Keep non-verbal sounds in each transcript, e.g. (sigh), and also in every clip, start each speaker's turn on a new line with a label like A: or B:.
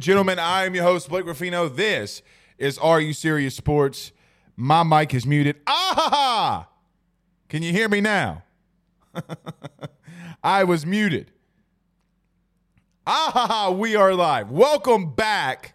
A: And gentlemen. I am your host, Blake Ruffino. This is Are You Serious Sports. My mic is muted. Ah, can you hear me now? (laughs) I was muted. Ah, we are live. Welcome back,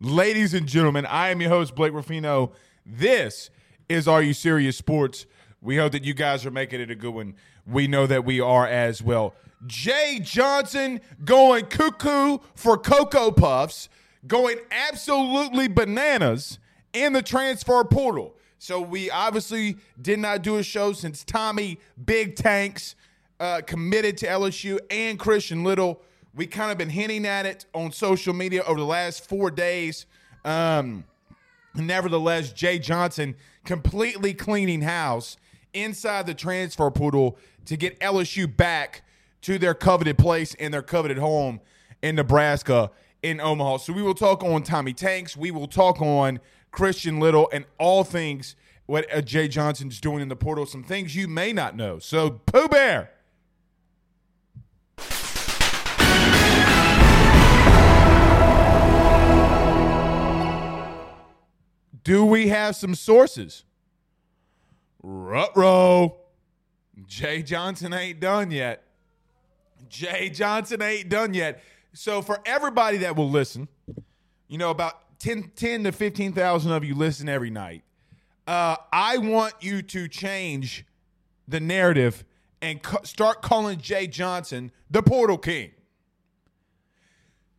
A: ladies and gentlemen. I am your host, Blake Ruffino. This is Are You Serious Sports. We hope that you guys are making it a good one. We know that we are as well. Jay Johnson going cuckoo for Cocoa Puffs, going absolutely bananas in the transfer portal. So we obviously did not do a show since Tommy Big Tanks uh, committed to LSU and Christian Little. We kind of been hinting at it on social media over the last four days. Um, nevertheless, Jay Johnson completely cleaning house inside the transfer portal to get LSU back to their coveted place and their coveted home in Nebraska in Omaha. So we will talk on Tommy Tanks. We will talk on Christian Little and all things what uh, Jay Johnson's doing in the portal. Some things you may not know. So Pooh Bear. Do we have some sources? Ruh-roh. Jay Johnson ain't done yet. Jay Johnson ain't done yet. So for everybody that will listen, you know, about 10, 10 to 15,000 of you listen every night. Uh, I want you to change the narrative and cu- start calling Jay Johnson the Portal King.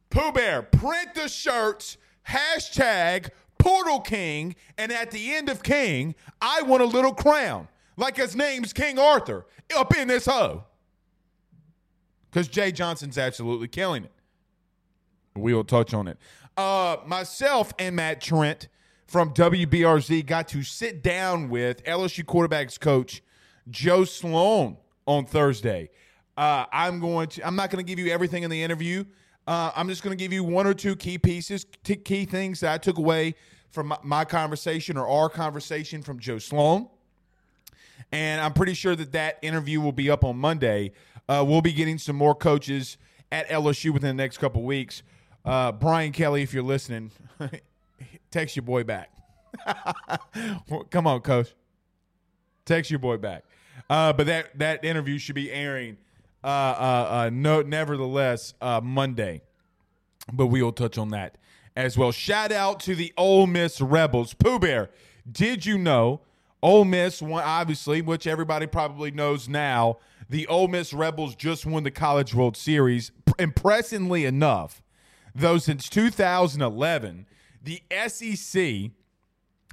A: Pooh Bear, print the shirts, hashtag Portal King, and at the end of King, I want a little crown, like his name's King Arthur, up in this hoe. Because Jay Johnson's absolutely killing it. We will touch on it. Uh, myself and Matt Trent from WBRZ got to sit down with LSU quarterbacks coach Joe Sloan on Thursday. Uh, I'm going to. I'm not going to give you everything in the interview. Uh, I'm just going to give you one or two key pieces, t- key things that I took away from my, my conversation or our conversation from Joe Sloan. And I'm pretty sure that that interview will be up on Monday. Uh, we'll be getting some more coaches at LSU within the next couple weeks. Uh, Brian Kelly, if you're listening, (laughs) text your boy back. (laughs) Come on, coach. Text your boy back. Uh, but that that interview should be airing. Uh, uh, uh, no, nevertheless, Monday. But we will touch on that as well. Shout out to the Ole Miss Rebels. Pooh Bear, did you know Ole Miss obviously, which everybody probably knows now, the Ole Miss Rebels just won the College World Series. Impressively enough, though, since 2011, the SEC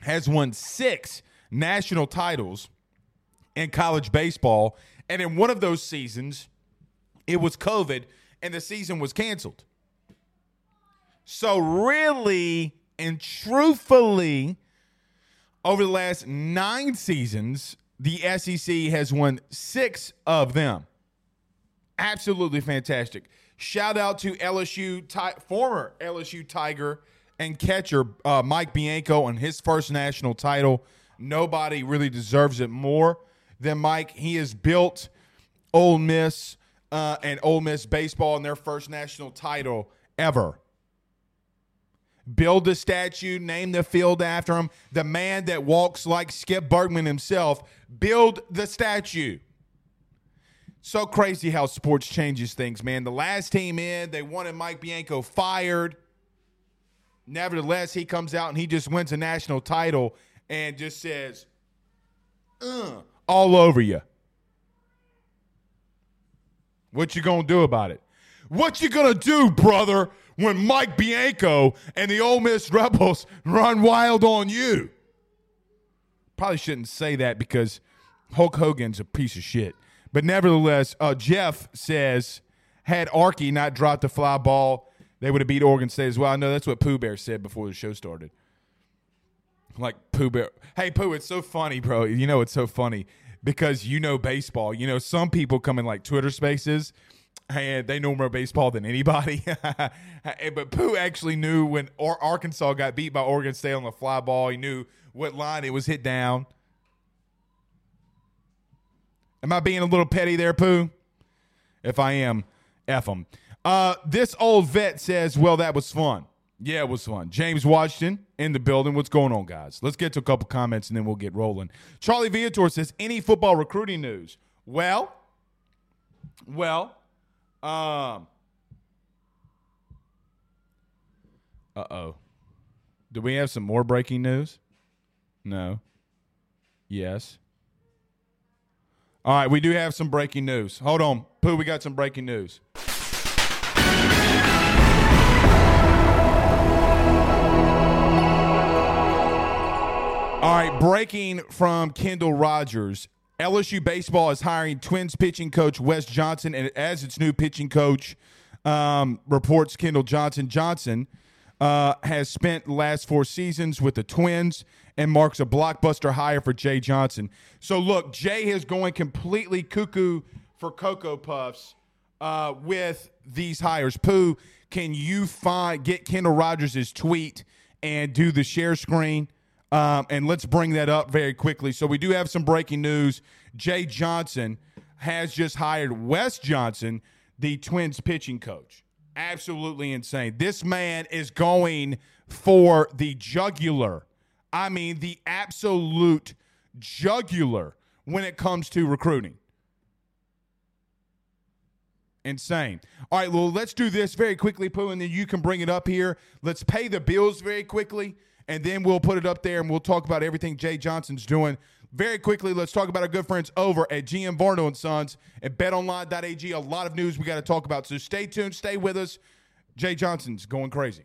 A: has won six national titles in college baseball. And in one of those seasons, it was COVID, and the season was canceled. So, really and truthfully, over the last nine seasons, the SEC has won six of them. Absolutely fantastic. Shout out to LSU, former LSU Tiger and catcher uh, Mike Bianco on his first national title. Nobody really deserves it more than Mike. He has built Ole Miss uh, and Ole Miss baseball in their first national title ever. Build a statue, name the field after him. The man that walks like Skip Bertman himself, build the statue. So crazy how sports changes things, man. The last team in, they wanted Mike Bianco fired. Nevertheless, he comes out and he just wins a national title and just says, uh, all over you. What you gonna do about it? What you gonna do, brother, when Mike Bianco and the Ole Miss Rebels (laughs) run wild on you? Probably shouldn't say that because Hulk Hogan's a piece of shit. But nevertheless, uh, Jeff says, had Arky not dropped the fly ball, they would have beat Oregon State as well. I know that's what Pooh Bear said before the show started. Like Pooh Bear. Hey, Pooh, it's so funny, bro. You know, it's so funny because you know baseball. You know, some people come in like Twitter spaces and they know more baseball than anybody. (laughs) but Pooh actually knew when Arkansas got beat by Oregon State on the fly ball. He knew what line it was hit down. Am I being a little petty there, Pooh? If I am, F them. Uh, this old vet says, well, that was fun. Yeah, it was fun. James Washington in the building. What's going on, guys? Let's get to a couple comments and then we'll get rolling. Charlie Viator says, any football recruiting news? Well, well, um, uh oh. Do we have some more breaking news? No. Yes. All right, we do have some breaking news. Hold on. Pooh, we got some breaking news. All right, breaking from Kendall Rogers. LSU baseball is hiring Twins pitching coach Wes Johnson, and as its new pitching coach, um, reports Kendall Johnson. Johnson uh, has spent last four seasons with the Twins and marks a blockbuster hire for Jay Johnson. So look, Jay is going completely cuckoo for Cocoa Puffs uh, with these hires. Pooh, can you find get Kendall Rogers' tweet and do the share screen? Um, and let's bring that up very quickly. So we do have some breaking news. Jay Johnson has just hired Wes Johnson, the Twins pitching coach. Absolutely insane. This man is going for the jugular. I mean, the absolute jugular when it comes to recruiting. Insane. All right, well, let's do this very quickly, Pooh, and then you can bring it up here. Let's pay the bills very quickly and then we'll put it up there and we'll talk about everything Jay Johnson's doing. Very quickly, let's talk about our good friends over at GM Varno and Sons at betonline.ag. A lot of news we got to talk about. So stay tuned, stay with us. Jay Johnson's going crazy.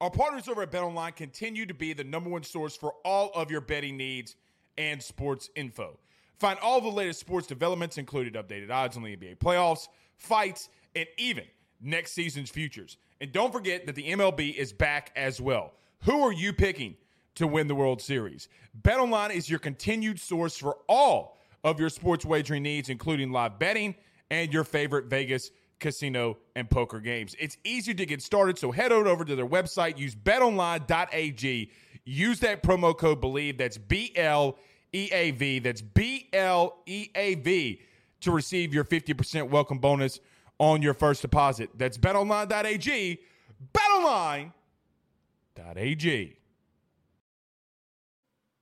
A: Our partners over at BetOnline continue to be the number one source for all of your betting needs and sports info. Find all the latest sports developments, including updated odds on the NBA playoffs, fights, and even next season's futures. And don't forget that the MLB is back as well. Who are you picking to win the World Series? BetOnline is your continued source for all of your sports wagering needs, including live betting and your favorite Vegas casino and poker games. It's easy to get started, so head on over to their website, use betonline.ag, use that promo code BLEAV, that's B L E A V, that's B L E A V, to receive your 50% welcome bonus on your first deposit. That's betonline.ag. Betonline.ag.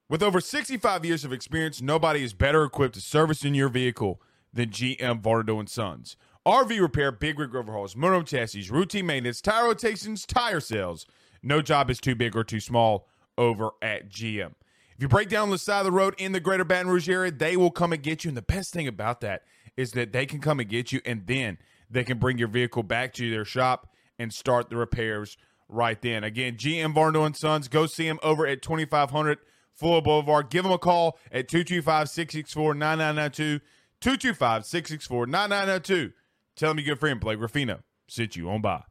A: With over 65 years of experience, nobody is better equipped to service in your vehicle than GM Vardo and Sons. RV repair, big rig overhauls, motor chassis, routine maintenance, tire rotations, tire sales. No job is too big or too small over at GM. If you break down the side of the road in the greater Baton Rouge area, they will come and get you. And the best thing about that is that they can come and get you and then they can bring your vehicle back to their shop and start the repairs right then. Again, GM Varno and Sons, go see them over at 2500 Fuller Boulevard. Give them a call at 225 664 9992. 225 664 9992. Tell me, good friend Blake Ruffino. Sit you on by.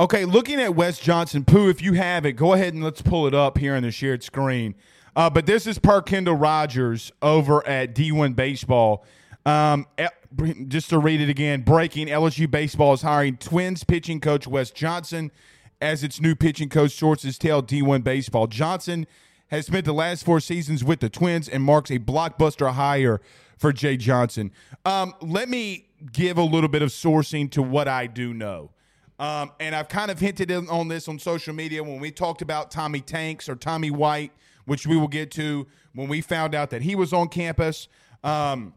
A: Okay, looking at Wes Johnson, Pooh, if you have it, go ahead and let's pull it up here on the shared screen. Uh, but this is per Kendall Rogers over at D1 Baseball. Um, just to read it again, breaking LSU baseball is hiring Twins pitching coach Wes Johnson as its new pitching coach. Sources tell D1 Baseball. Johnson has spent the last four seasons with the Twins and marks a blockbuster hire for Jay Johnson. Um, let me give a little bit of sourcing to what I do know. Um, and I've kind of hinted on this on social media when we talked about Tommy Tanks or Tommy White, which we will get to when we found out that he was on campus. Um,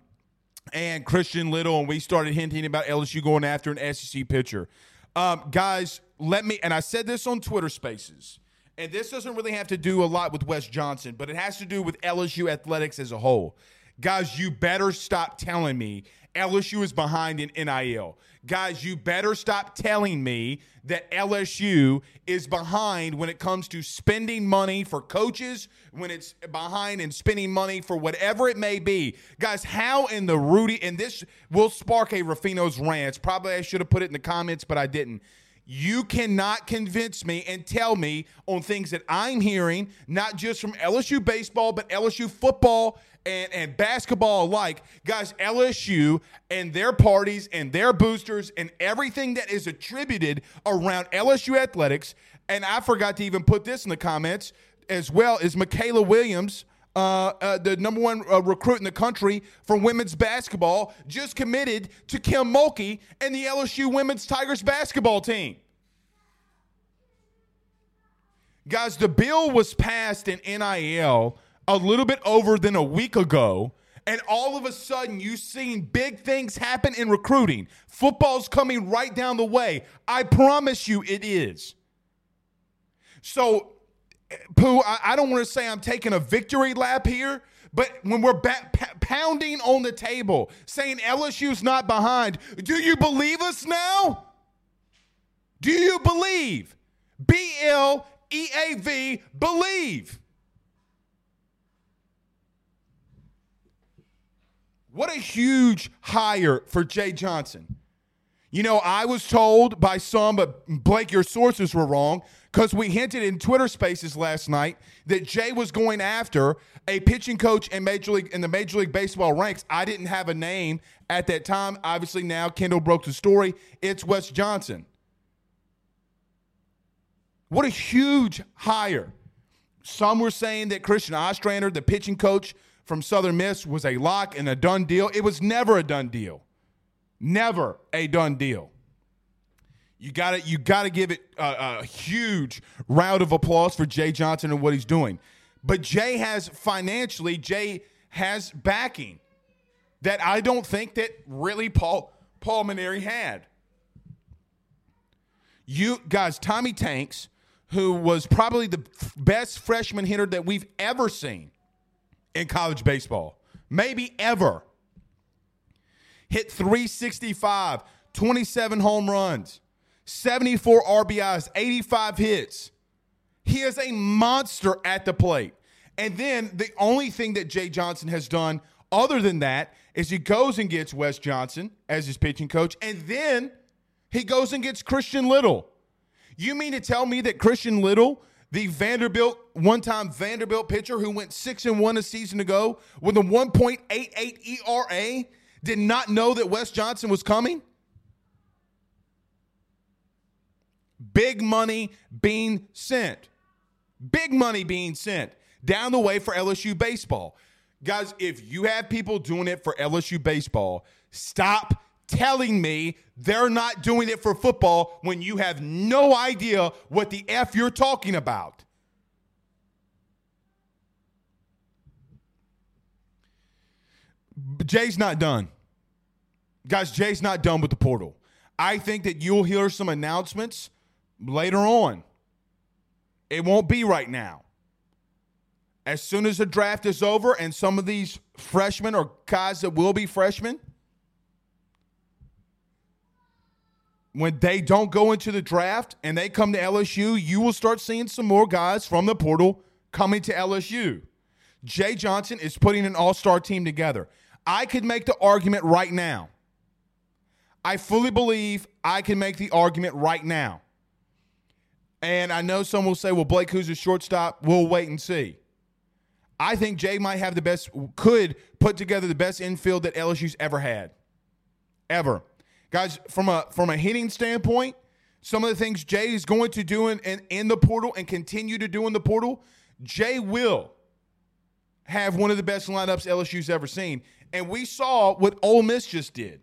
A: and Christian Little, and we started hinting about LSU going after an SEC pitcher. Um, guys, let me, and I said this on Twitter Spaces, and this doesn't really have to do a lot with Wes Johnson, but it has to do with LSU athletics as a whole. Guys, you better stop telling me LSU is behind in NIL. Guys, you better stop telling me that LSU is behind when it comes to spending money for coaches, when it's behind in spending money for whatever it may be. Guys, how in the Rudy, and this will spark a Ruffino's rant. Probably I should have put it in the comments, but I didn't. You cannot convince me and tell me on things that I'm hearing, not just from LSU baseball, but LSU football and, and basketball alike. Guys, LSU and their parties and their boosters and everything that is attributed around LSU athletics. And I forgot to even put this in the comments as well is Mikaylah Williams. Uh, uh, the number one uh, recruit in the country for women's basketball, just committed to Kim Mulkey and the LSU women's Tigers basketball team. Guys, the bill was passed in NIL a little bit over than a week ago. And all of a sudden, you've seen big things happen in recruiting. Football's coming right down the way. I promise you it is. So, Pooh, I, I don't want to say I'm taking a victory lap here, but when we're p- pounding on the table saying LSU's not behind, do you believe us now? Do you believe? B L E A V, believe. What a huge hire for Jay Johnson. You know, I was told by some, but Blake, your sources were wrong because we hinted in Twitter Spaces last night that Jay was going after a pitching coach in Major League in the Major League Baseball ranks. I didn't have a name at that time. Obviously, now Kendall broke the story. It's Wes Johnson. What a huge hire. Some were saying that Christian Ostrander, the pitching coach from Southern Miss was a lock and a done deal. It was never a done deal. Never a done deal. You got to you got to give it a, a, huge round of applause for Jay Johnson and what he's doing. But Jay has financially, Jay has backing that I don't think that really Paul Paul Mainieri had. You guys, Tommy Tanks, who was probably the best freshman hitter that we've ever seen, in college baseball, maybe ever. Hit 365, 27 home runs, 74 RBIs, 85 hits. He is a monster at the plate. And then the only thing that Jay Johnson has done other than that is he goes and gets Wes Johnson as his pitching coach, and then he goes and gets Christian Little. You mean to tell me that Christian Little the Vanderbilt one-time Vanderbilt pitcher who went six and one a season ago with a 1.88 ERA did not know that Wes Johnson was coming. Big money being sent. Big money being sent down the way for LSU baseball. Guys, if you have people doing it for LSU baseball, stop telling me they're not doing it for football when you have no idea what the F you're talking about. Jay's not done. Guys, Jay's not done with the portal. I think that you'll hear some announcements later on. It won't be right now. As soon as the draft is over and some of these freshmen or guys that will be freshmen – when they don't go into the draft and they come to LSU, you will start seeing some more guys from the portal coming to LSU. Jay Johnson is putting an all star team together. I could make the argument right now. I fully believe I can make the argument right now. And I know some will say, well, Blake, who's a shortstop? We'll wait and see. I think Jay might have the best, could put together the best infield that LSU's ever had. Ever. Guys, from a from a hitting standpoint, some of the things Jay is going to do in, in, in the portal and continue to do in the portal, Jay will have one of the best lineups LSU's ever seen. And we saw what Ole Miss just did.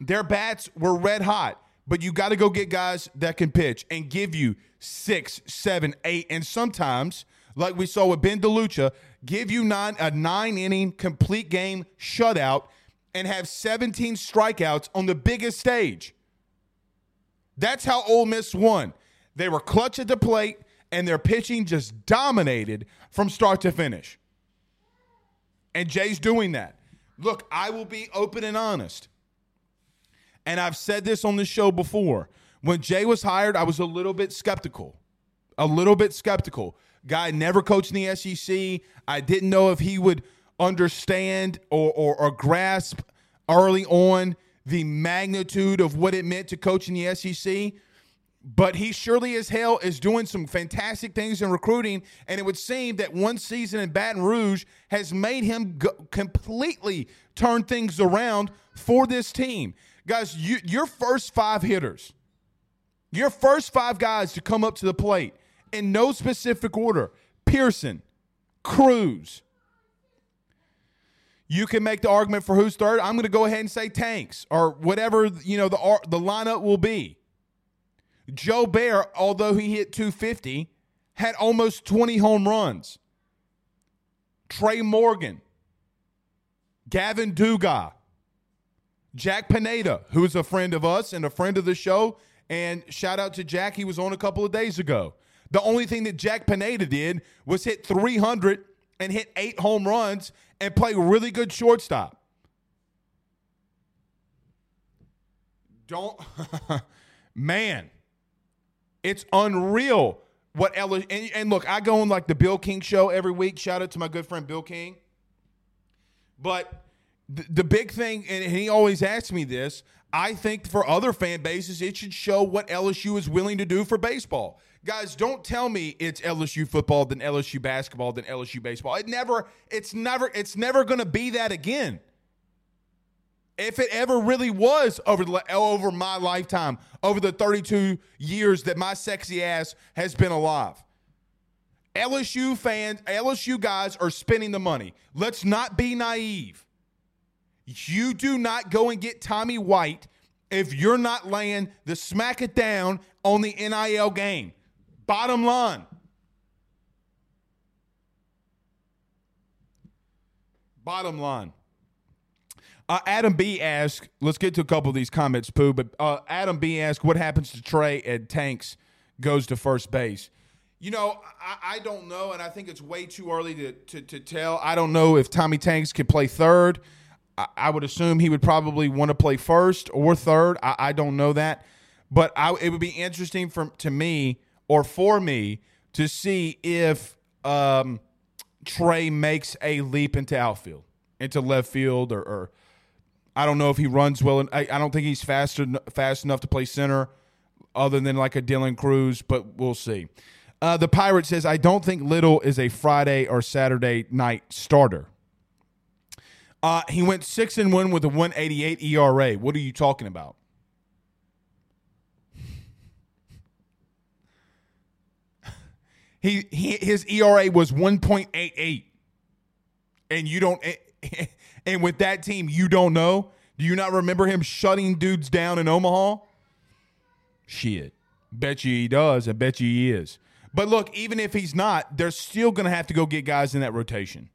A: Their bats were red hot, but you got to go get guys that can pitch and give you six, seven, eight, and sometimes, like we saw with Ben DeLucia, give you nine a nine inning complete game shutout and have 17 strikeouts on the biggest stage. That's how Ole Miss won. They were clutch at the plate, and their pitching just dominated from start to finish. And Jay's doing that. Look, I will be open and honest. And I've said this on the show before. When Jay was hired, I was a little bit skeptical. A little bit skeptical. Guy never coached in the SEC. I didn't know if he would understand or, or, or grasp early on the magnitude of what it meant to coach in the SEC but he surely as hell is doing some fantastic things in recruiting. And it would seem that one season in Baton Rouge has made him go- completely turn things around for this team. Guys, you, your first five hitters, your first five guys to come up to the plate in no specific order Pearson, Crews. You can make the argument for who's third. I'm going to go ahead and say Tanks or whatever you know the the lineup will be. Joe Bear, although he hit 250, had almost 20 home runs. Trey Morgan, Gavin Dugas, Jack Pineda, who is a friend of us and a friend of the show. And shout out to Jack, he was on a couple of days ago. The only thing that Jack Pineda did was hit 300 and hit eight home runs and play really good shortstop. Don't, (laughs) man, it's unreal what Ella and, and look, I go on like the Bill King show every week. Shout out to my good friend Bill King. But the, the big thing, and he always asks me this. I think for other fan bases, it should show what LSU is willing to do for baseball. Guys, don't tell me it's LSU football, then LSU basketball, then LSU baseball. It never, it's never, it's never going to be that again if it ever really was over the, over my lifetime, over the 32 years that my sexy ass has been alive. LSU fans, LSU guys are spending the money. Let's not be naive. You do not go and get Tommy White if you're not laying the smack it down on the NIL game. Bottom line. Bottom line. Uh, Adam B asked, let's get to a couple of these comments, Pooh, but uh, Adam B asked, what happens to Trey and Tanks goes to first base? You know, I, I, don't know, and I think it's way too early to, to, to tell. I don't know if Tommy Tanks can play third. I, I would assume he would probably want to play first or third. I, I don't know that. But I, it would be interesting for to me or for me to see if um, Trey makes a leap into outfield, into left field, or, or – I don't know if he runs well. And I, I don't think he's faster fast enough to play center, other than like a Dylan Crews. But we'll see. Uh, the Pirate says, I don't think Little is a Friday or Saturday night starter. Uh, he went six and one with a 188 ERA. What are you talking about? (laughs) he, he his ERA was 1.88, and you don't (laughs) And with that team, you don't know. Do you not remember him shutting dudes down in Omaha? Shit. Bet you he does. I bet you he is. But look, even if he's not, they're still going to have to go get guys in that rotation.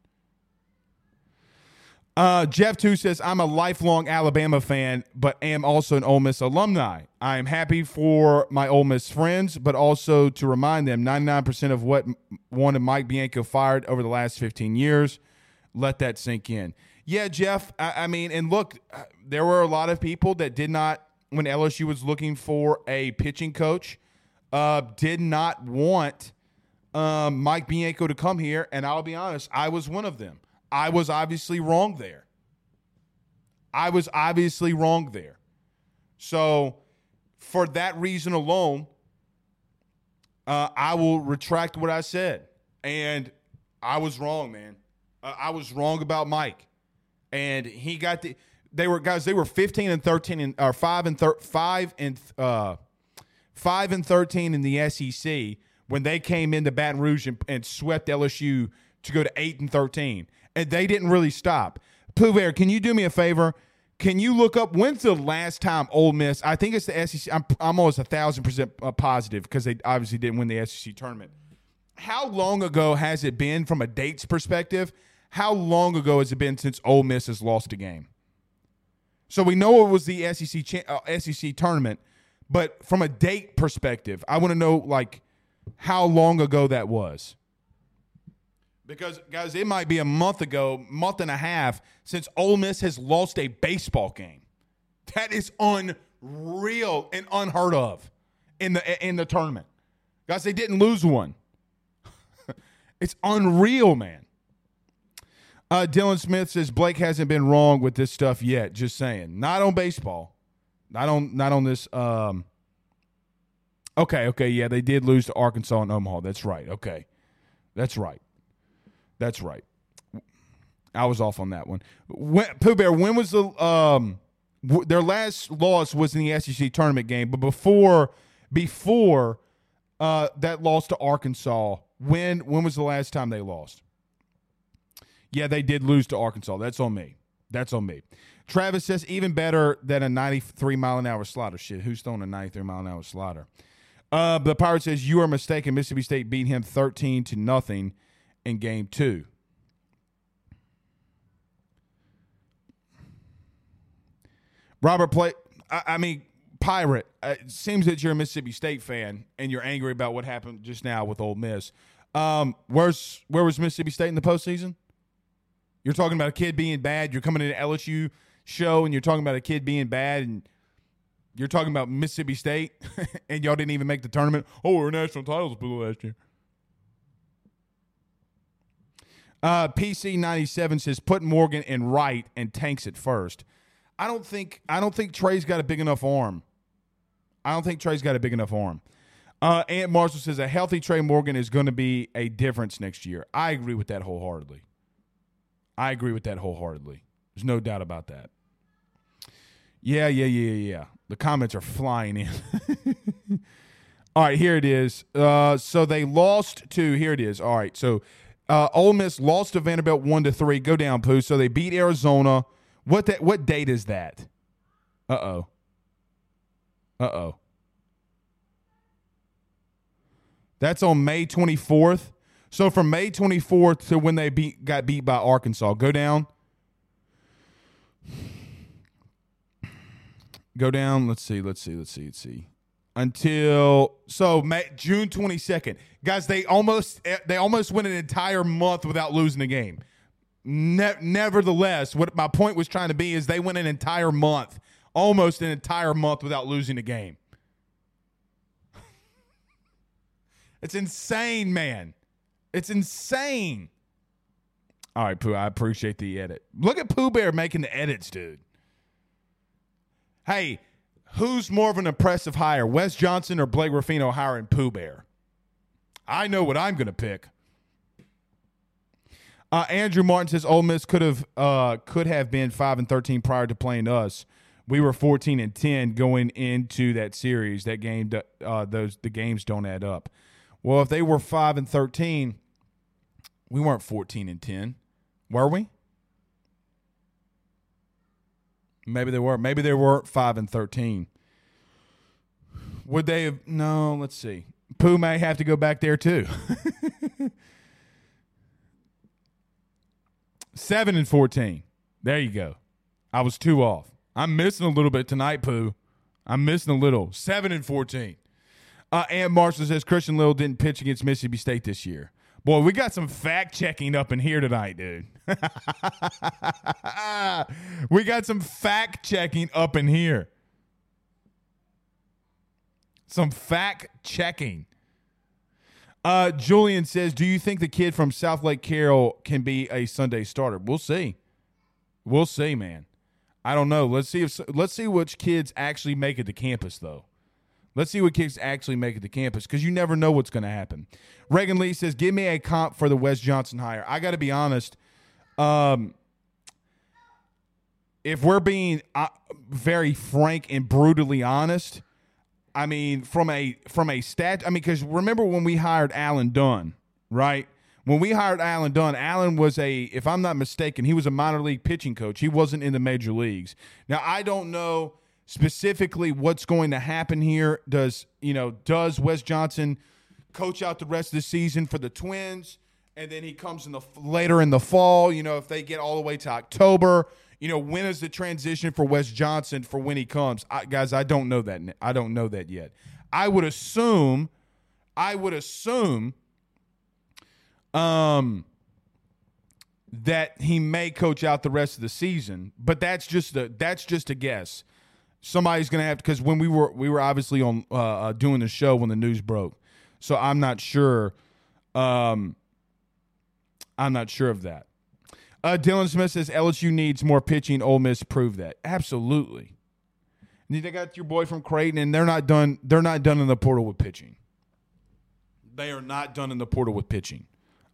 A: Uh, Jeff too says I'm a lifelong Alabama fan, but am also an Ole Miss alumni. I am happy for my Ole Miss friends, but also to remind them 99% of what wanted Mike Bianco fired over the last 15 years. Let that sink in. Yeah, Jeff. I, I mean, and look, uh, there were a lot of people that did not, when LSU was looking for a pitching coach, uh, did not want um, Mike Bianco to come here. And I'll be honest, I was one of them. I was obviously wrong there. I was obviously wrong there. So, for that reason alone, uh, I will retract what I said. And I was wrong, man. Uh, I was wrong about Mike. And he got the they were guys, they were 15 and 13 and or 5 and thir- 5 and uh 5 and 13 in the SEC when they came into Baton Rouge and, and swept LSU to go to 8 and 13. And they didn't really stop. Pooh can you do me a favor? Can you look up when's the last time Ole Miss? I think it's the SEC. I'm, I'm almost a thousand percent uh, positive because they obviously didn't win the SEC tournament. How long ago has it been from a dates perspective? How long ago has it been since Ole Miss has lost a game? So we know it was the SEC cha- uh, SEC tournament, but from a date perspective, I want to know like how long ago that was. Because guys, it might be a month ago, month and a half since Ole Miss has lost a baseball game. That is unreal and unheard of in the in the tournament. Guys, they didn't lose one. (laughs) it's unreal, man. Uh, Dylan Smith says Blake hasn't been wrong with this stuff yet. Just saying, not on baseball, not on not on this. Um, okay, okay, yeah, they did lose to Arkansas and Omaha. That's right. Okay, that's right. That's right. I was off on that one. When, Pooh Bear, when was the um w- their last loss was in the SEC tournament game, but before before uh that loss to Arkansas, when when was the last time they lost? Yeah, they did lose to Arkansas. That's on me. That's on me. Travis says even better than a 93 mile an hour slaughter. Shit, who's throwing a 93 mile an hour slaughter? Uh, the Pirate says you are mistaken. Mississippi State beat him 13 to nothing in game two. Robert play. I, I mean, Pirate. Uh, it seems that you're a Mississippi State fan and you're angry about what happened just now with Ole Miss. Um, where's where was Mississippi State in the postseason? You're talking about a kid being bad. You're coming to an LSU show and you're talking about a kid being bad, and you're talking about Mississippi State, (laughs) and y'all didn't even make the tournament. Oh, we're national titles last year. Uh, PC ninety seven says put Morgan in right and tanks it first. I don't think I don't think Trey's got a big enough arm. I don't think Trey's got a big enough arm. Uh, Aunt Marshall says a healthy Trey Morgan is going to be a difference next year. I agree with that wholeheartedly. I agree with that wholeheartedly. There's no doubt about that. Yeah, yeah, yeah, yeah. The comments are flying in. (laughs) All right, here it is. Uh, so they lost to here it is. All right, so uh, Ole Miss lost to Vanderbilt one to three. Go down, Pooh. So they beat Arizona. What that? What date is that? Uh oh. Uh oh. That's on May 24th. So from May 24th to when they beat got beat by Arkansas, go down. Go down. Let's see. Let's see. Let's see. Let's see. Until so May, June 22nd, guys. They almost eh, they almost went an entire month without losing a game. Ne- nevertheless, what my point was trying to be is they went an entire month, almost an entire month without losing a game. (laughs) it's insane, man. It's insane. All right, Pooh, I appreciate the edit. Look at Pooh Bear making the edits, dude. Hey, who's more of an impressive hire, Wes Johnson or Blake Ruffino hiring Pooh Bear? I know what I'm going to pick. Uh, Andrew Martin says Ole Miss could have uh, could have been five and thirteen prior to playing us. We were fourteen and ten going into that series. That game, uh, those the games don't add up. Well, if they were five and thirteen, we weren't fourteen and ten, were we? Maybe they were. Maybe they were five and thirteen. Would they have? No. Let's see. Pooh may have to go back there too. (laughs) Seven and fourteen. There you go. I was two off. I'm missing a little bit tonight, Pooh. I'm missing a little. Seven and fourteen. Uh, Aunt Marshall says Christian Little didn't pitch against Mississippi State this year. Boy, we got some fact checking up in here tonight, dude. (laughs) we got some fact checking up in here. Some fact checking. Uh, Julian says, "Do you think the kid from South Lake Carroll can be a Sunday starter?" We'll see. We'll see, man. I don't know. Let's see if let's see which kids actually make it to campus though. Let's see what kids actually make it to campus because you never know what's going to happen. Reagan Lee says, "Give me a comp for the Wes Johnson hire." I got to be honest. Um, if we're being uh, very frank and brutally honest, I mean, from a from a stat, I mean, because remember when we hired Alan Dunn, right? When we hired Alan Dunn, Alan was a, if I'm not mistaken, he was a minor league pitching coach. He wasn't in the major leagues. Now I don't know specifically what's going to happen here. Does you know? Does Wes Johnson coach out the rest of the season for the Twins, and then he comes in the later in the fall? You know, if they get all the way to October, you know, when is the transition for Wes Johnson for when he comes? I, guys, I don't know that. I don't know that yet. I would assume, I would assume, um, that he may coach out the rest of the season, but that's just a that's just a guess. Somebody's gonna have to because when we were we were obviously on uh, uh, doing the show when the news broke, so I'm not sure. Um, I'm not sure of that. Uh, Dylan Smith says LSU needs more pitching. Ole Miss proved that. Absolutely. They got your boy from Creighton, and they're not done. They're not done in the portal with pitching. They are not done in the portal with pitching.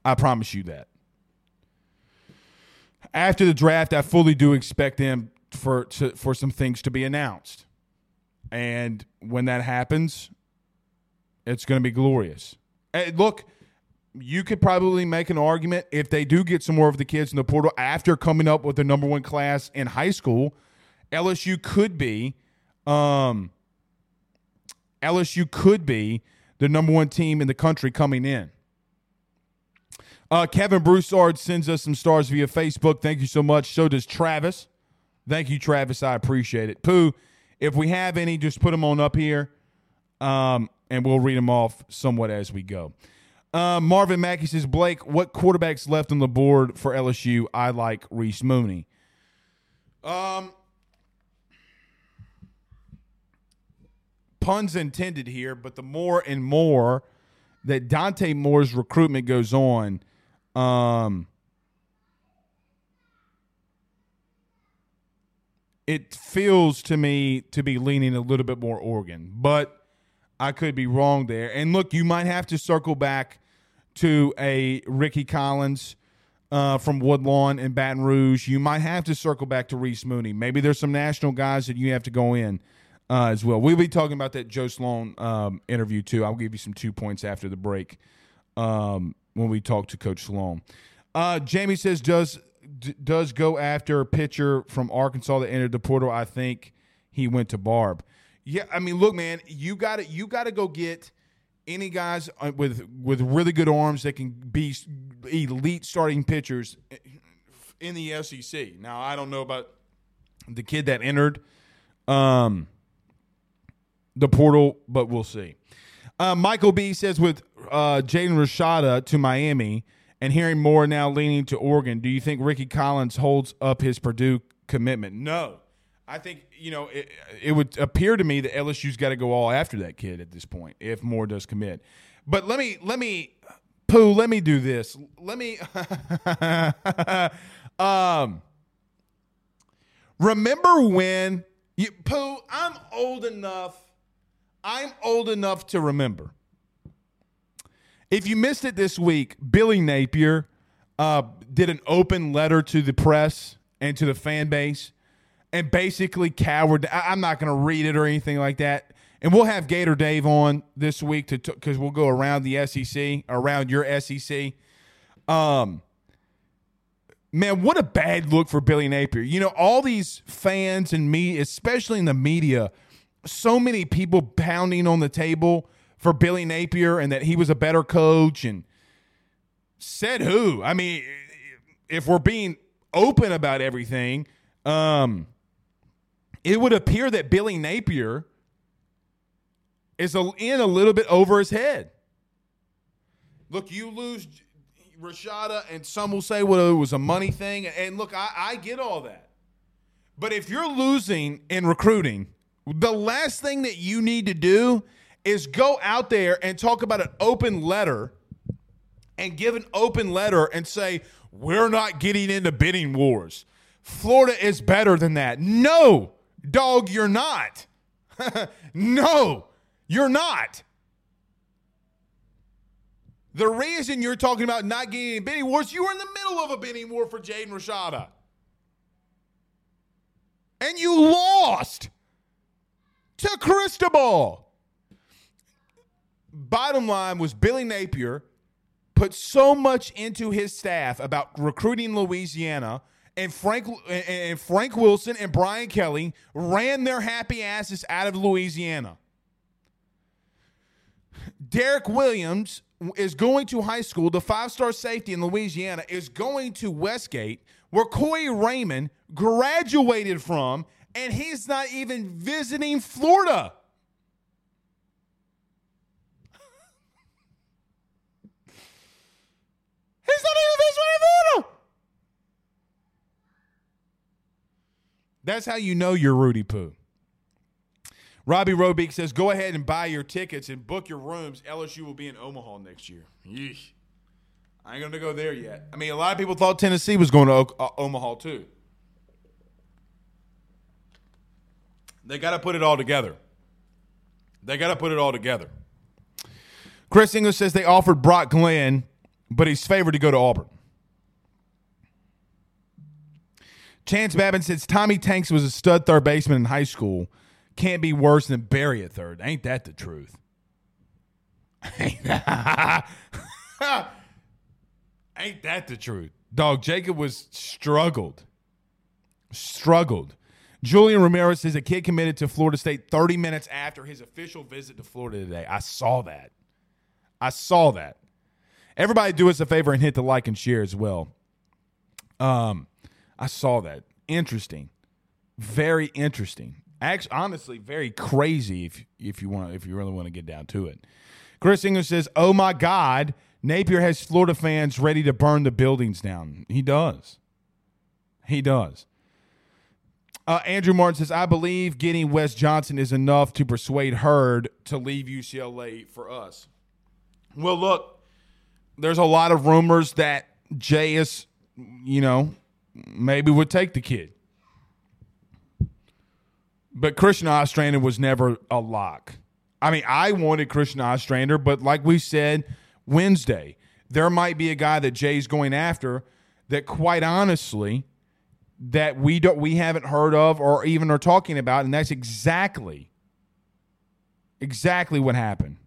A: I promise you that. After the draft, I fully do expect them for to, for some things to be announced, and when that happens, it's going to be glorious. Hey, look you could probably make an argument if they do get some more of the kids in the portal after coming up with the number one class in high school. LSU could be, um, LSU could be the number one team in the country coming in. Uh, Kevin Broussard sends us some stars via Facebook. Thank you so much. So does Travis. Thank you, Travis. I appreciate it. Pooh, if we have any, just put them on up here, um, and we'll read them off somewhat as we go. Uh, Marvin Mackey says, Blake, what quarterbacks left on the board for LSU? I like Reese Mooney. Um, puns intended here, but the more and more that Dante Moore's recruitment goes on, um, it feels to me to be leaning a little bit more Oregon, but I could be wrong there. And look, you might have to circle back to a Ricky Collins uh, from Woodlawn and Baton Rouge. You might have to circle back to Reese Mooney. Maybe there's some national guys that you have to go in uh, as well. We'll be talking about that Joe Sloan um, interview too. I'll give you some two points after the break um, when we talk to Coach Sloan. Uh, Jamie says, does d- does go after a pitcher from Arkansas that entered the portal. I think he went to Barb. Yeah, I mean, look, man, you got to you got to go get any guys uh, with with really good arms that can be elite starting pitchers in the SEC. Now, I don't know about the kid that entered um, the portal, but we'll see. Uh, Michael B says with uh, Jaden Rashada to Miami and hearing more now leaning to Oregon, do you think Ricky Collins holds up his Purdue commitment? No. I think you know it, it would appear to me that LSU's got to go all after that kid at this point if Moore does commit. But let me let me Pooh, let me do this. Let me (laughs) um remember when Pooh, I'm old enough. I'm old enough to remember. If you missed it this week, Billy Napier uh, did an open letter to the press and to the fan base and basically cowered. I, am not going to read it or anything like that. And we'll have Gator Dave on this week to because we'll go around the SEC, around your SEC. Um, man, what a bad look for Billy Napier. You know, all these fans and me, especially in the media, so many people pounding on the table for Billy Napier and that he was a better coach and said who? I mean, if we're being open about everything, um, it would appear that Billy Napier is a, in a little bit over his head. Look, you lose Rashada, and some will say, well, it was a money thing. And look, I, I get all that. But if you're losing in recruiting, the last thing that you need to do is go out there and talk about an open letter and give an open letter and say, we're not getting into bidding wars Florida is better than that. No, dog, you're not. (laughs) no, you're not. The reason you're talking about not getting a bidding wars, you were in the middle of a bidding war for Jaden Rashada. And you lost to Cristobal. Bottom line was Billy Napier put so much into his staff about recruiting Louisiana and Frank and Frank Wilson and Brian Kelly ran their happy asses out of Louisiana. Derek Williams is going to high school. The five-star safety in Louisiana is going to Westgate, where Corey Raymond graduated from, and he's not even visiting Florida. He's not even. That's how you know you're Rudy Poo. Robbie Robeek says, "Go ahead and buy your tickets and book your rooms. LSU will be in Omaha next year." Yeesh. I ain't gonna go there yet. I mean, a lot of people thought Tennessee was going to o- uh, Omaha too. They got to put it all together. They got to put it all together. Chris English says they offered Brock Glenn, but he's favored to go to Auburn. Chance Babin says Tommy Tanks was a stud third baseman in high school. Can't be worse than Barry at third. Ain't that the truth? (laughs) Ain't that the truth? Dog, Jacob was struggled. Struggled. Julian Ramirez says a kid committed to Florida State 30 minutes after his official visit to Florida today. I saw that. I saw that. Everybody do us a favor and hit the like and share as well. Um, I saw that. Interesting. Very interesting. Actually, honestly, very crazy if if you want if you really want to get down to it. Chris English says, "Oh my God, Napier has Florida fans ready to burn the buildings down." He does. He does. Uh, Andrew Martin says, "I believe getting Wes Johnson is enough to persuade Hurd to leave UCLA for us." Well, look, there's a lot of rumors that Jay is, you know, maybe would take the kid. But Christian Ostrander was never a lock. I mean, I wanted Christian Ostrander, but like we said Wednesday, there might be a guy that Jay's going after that quite honestly that we don't we haven't heard of or even are talking about, and that's exactly exactly what happened.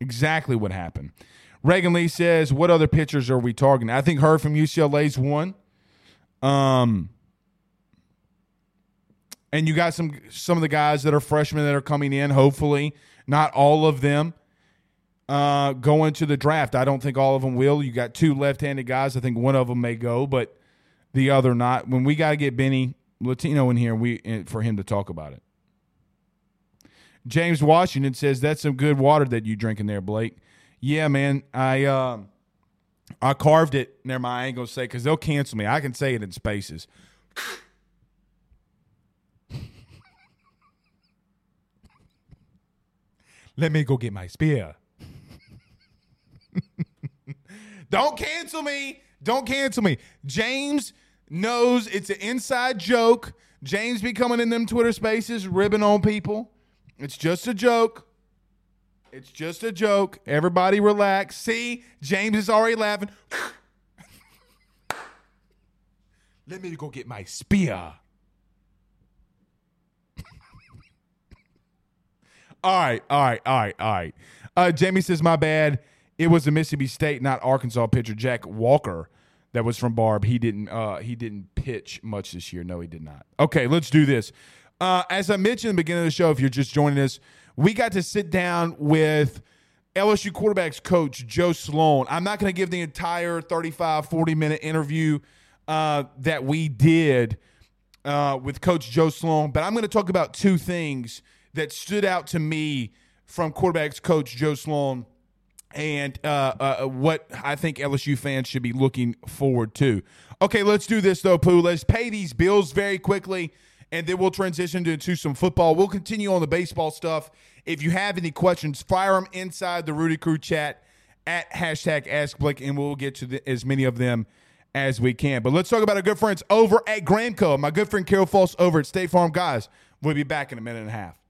A: Exactly what happened. Reagan Lee says, "What other pitchers are we targeting?" I think Hurd from UCLA's one. Um, and you got some some of the guys that are freshmen that are coming in. Hopefully, not all of them uh, go into the draft. I don't think all of them will. You got two left-handed guys. I think one of them may go, but the other not. When we got to get Benny Latino in here, we for him to talk about it. James Washington says that's some good water that you drinking there, Blake. Yeah, man. I uh, I carved it. Never mind. I ain't gonna say because they'll cancel me. I can say it in spaces. Let me go get my spear. (laughs) Don't cancel me. Don't cancel me. James knows it's an inside joke. James be coming in them Twitter spaces, ribbing on people. It's just a joke. It's just a joke. Everybody relax. See, James is already laughing. (laughs) Let me go get my spear. (laughs) all right, all right, all right, all right. Uh, Jamie says, my bad. It was the Mississippi State, not Arkansas pitcher Jack Walker that was from Barb. He didn't uh, he didn't pitch much this year. No, he did not. Okay, let's do this. Uh, as I mentioned in the beginning of the show, if you're just joining us, we got to sit down with LSU quarterbacks coach Joe Sloan. I'm not going to give the entire 35, 40 minute interview uh, that we did uh, with Coach Joe Sloan, but I'm going to talk about two things that stood out to me from quarterbacks coach Joe Sloan and uh, uh, what I think LSU fans should be looking forward to. Okay, let's do this though, Pooh. Let's pay these bills very quickly, and then we'll transition to, to some football. We'll continue on the baseball stuff. If you have any questions, fire them inside the Rudy Crew chat at hashtag Ask Blake, and we'll get to the, as many of them as we can. But let's talk about our good friends over at Gramco. My good friend Carol Falls over at State Farm. Guys, we'll be back in a minute and a half.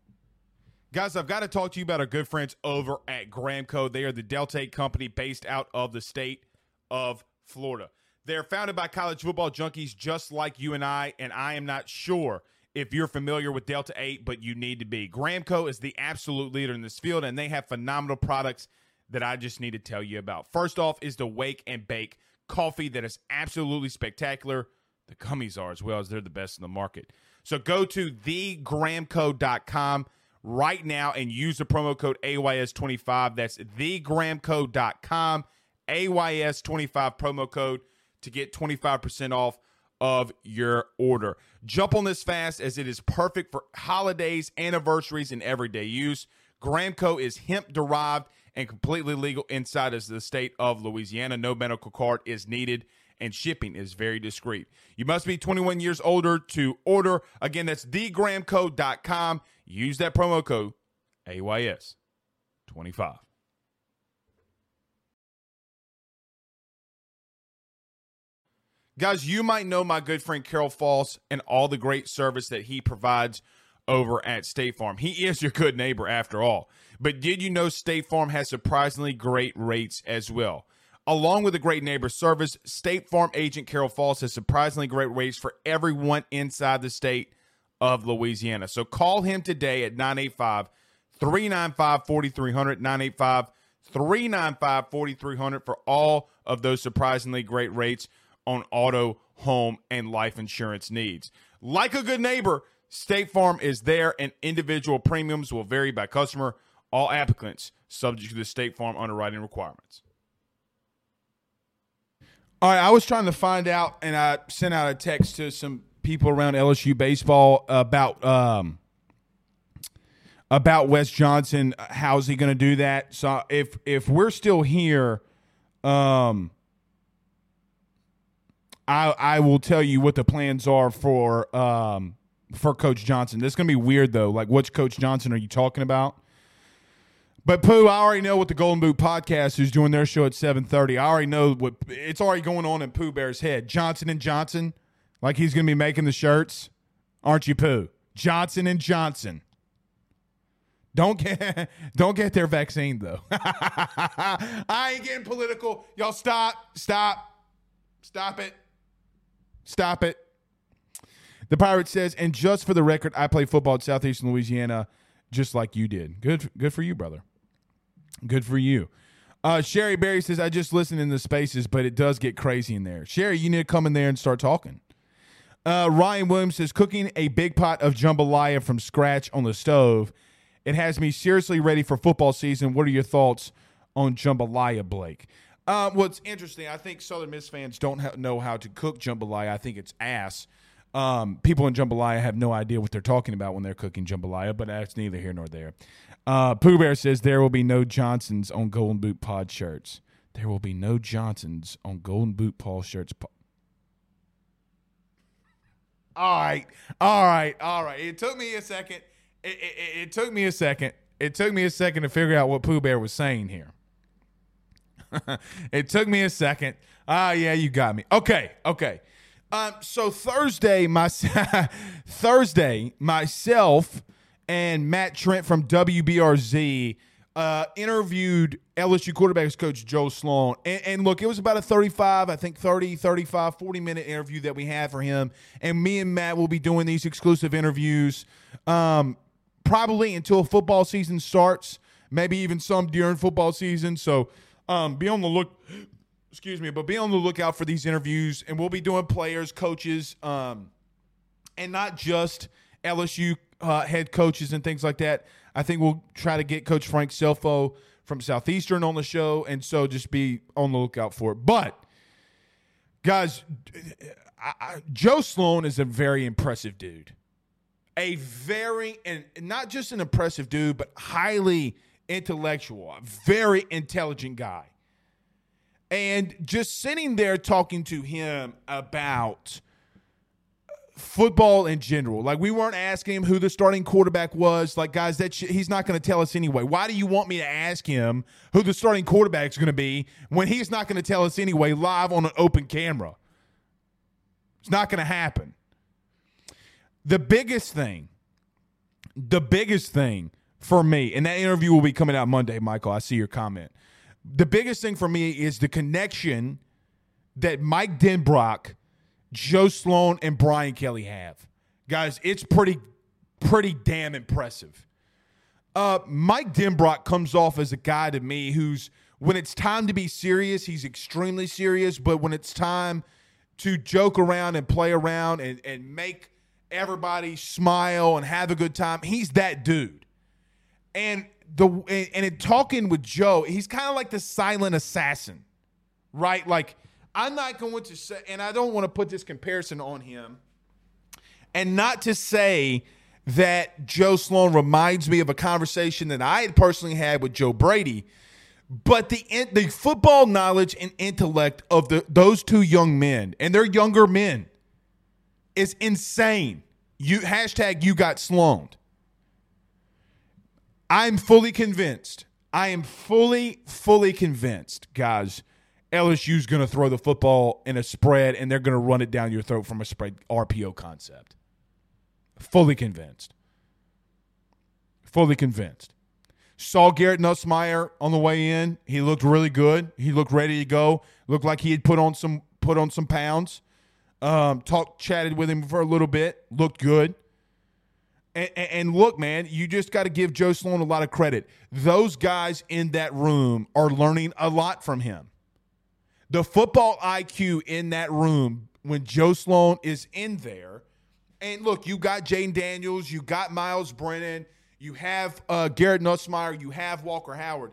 A: Guys, I've got to talk to you about our good friends over at Gramco. They are the Delta company based out of the state of Florida. They're founded by college football junkies just like you and I, and I am not sure if you're familiar with Delta 8, but you need to be. Gramco is the absolute leader in this field, and they have phenomenal products that I just need to tell you about. First off is the Wake and Bake coffee that is absolutely spectacular. The gummies are as well as they're the best in the market. So go to thegramco.com right now and use the promo code AYS25. That's thegramco.com, AYS25 promo code to get 25% off of your order. Jump on this fast as it is perfect for holidays, anniversaries, and everyday use. Gramco is hemp derived and completely legal inside of the state of Louisiana. No medical card is needed and shipping is very discreet. You must be 21 years older to order. Again, that's thegramco.com. Use that promo code AYS25. Guys, you might know my good friend Carol Falls and all the great service that he provides over at State Farm. He is your good neighbor after all. But did you know State Farm has surprisingly great rates as well? Along with a great neighbor service, State Farm agent Carol Falls has surprisingly great rates for everyone inside the state of Louisiana. So call him today at 985 395 4300. 985 395 4300 for all of those surprisingly great rates on auto, home, and life insurance needs. Like a good neighbor, State Farm is there, and individual premiums will vary by customer. All applicants subject to the State Farm underwriting requirements. All right, I was trying to find out, and I sent out a text to some people around LSU baseball about um, about Wes Johnson. How's he going to do that? So if if we're still here, um, I I will tell you what the plans are for um for Coach Johnson. This is going to be weird though. Like, which Coach Johnson are you talking about? But Pooh, I already know what the Golden Boot podcast is doing their show at seven thirty. I already know what it's already going on in Pooh Bear's head. Johnson and Johnson, like he's going to be making the shirts, aren't you, Pooh? Johnson and Johnson. Don't get (laughs) don't get their vaccine though. (laughs) I ain't getting political. Y'all stop, stop, stop it, stop it. The pirate says, and just for the record, I play football at Southeastern Louisiana, just like you did. Good, good for you, brother. Good for you. Uh, Sherry Berry says, I just listen in the spaces, but it does get crazy in there. Sherry, you need to come in there and start talking. Uh, Ryan Williams says, cooking a big pot of jambalaya from scratch on the stove. It has me seriously ready for football season. What are your thoughts on jambalaya, Blake? Uh, what's interesting, I think Southern Miss fans don't ha- know how to cook jambalaya. I think it's ass. Um, people in jambalaya have no idea what they're talking about when they're cooking jambalaya, but that's neither here nor there. Uh, Pooh Bear says there will be no Johnsons on Golden Boot Pod shirts. There will be no Johnsons on Golden Boot Paul shirts. All right, all right, all right. It took me a second. It, it, it took me a second. It took me a second to figure out what Pooh Bear was saying here. (laughs) it took me a second. Ah, yeah, you got me. Okay, okay. Um, so Thursday, my (laughs) Thursday, myself and Matt Trent from WBRZ uh, interviewed LSU quarterbacks coach Joe Sloan. And, and, look, it was about a 35, I think 30, 35, 40 minute interview that we had for him. And me and Matt will be doing these exclusive interviews um, probably until football season starts, maybe even some during football season. So um, be on the look excuse me, but be on the lookout for these interviews, and we'll be doing players, coaches, um, and not just LSU uh, head coaches and things like that. I think we'll try to get Coach Frank Scelfo from Southeastern on the show, and so just be on the lookout for it. But guys, I, I, Joe Sloan is a very impressive dude, a very and not just an impressive dude, but highly intellectual, very intelligent guy. And just sitting there talking to him about football in general. Like we weren't asking him who the starting quarterback was. Like guys, that sh- he's not going to tell us anyway. Why do you want me to ask him who the starting quarterback is going to be when he's not going to tell us anyway live on an open camera? It's not going to happen. The biggest thing, the biggest thing for me, and that interview will be coming out Monday, Michael. I see your comment. The biggest thing for me is the connection that Mike Denbrock, Joe Sloan, and Brian Kelly have. Guys, it's pretty, pretty damn impressive. Uh, Mike Denbrock comes off as a guy to me who's, when it's time to be serious, he's extremely serious. But when it's time to joke around and play around and, and make everybody smile and have a good time, he's that dude. And the and in talking with Joe, he's kind of like the silent assassin, right? Like I'm not going to say, and I don't want to put this comparison on him, and not to say that Joe Sloan reminds me of a conversation that I had personally had with Joe Brady, but the the football knowledge and intellect of the those two young men, and they're younger men, is insane. You hashtag you got Sloan. I'm fully convinced. I am fully, fully convinced, guys. LSU's going to throw the football in a spread and they're going to run it down your throat from a spread RPO concept. Fully convinced. Fully convinced. Saw Garrett Nussmeier on the way in. He looked really good. He looked ready to go. Looked like he had put on some put on some pounds. Um, talked, chatted with him for a little bit. Looked good. And, and, look, man, you just got to give Joe Sloan a lot of credit. Those guys in that room are learning a lot from him. The football IQ in that room when Joe Sloan is in there, and look, you got Jayden Daniels, you got Myles Brennan, you have uh, Garrett Nussmeier, you have Walker Howard.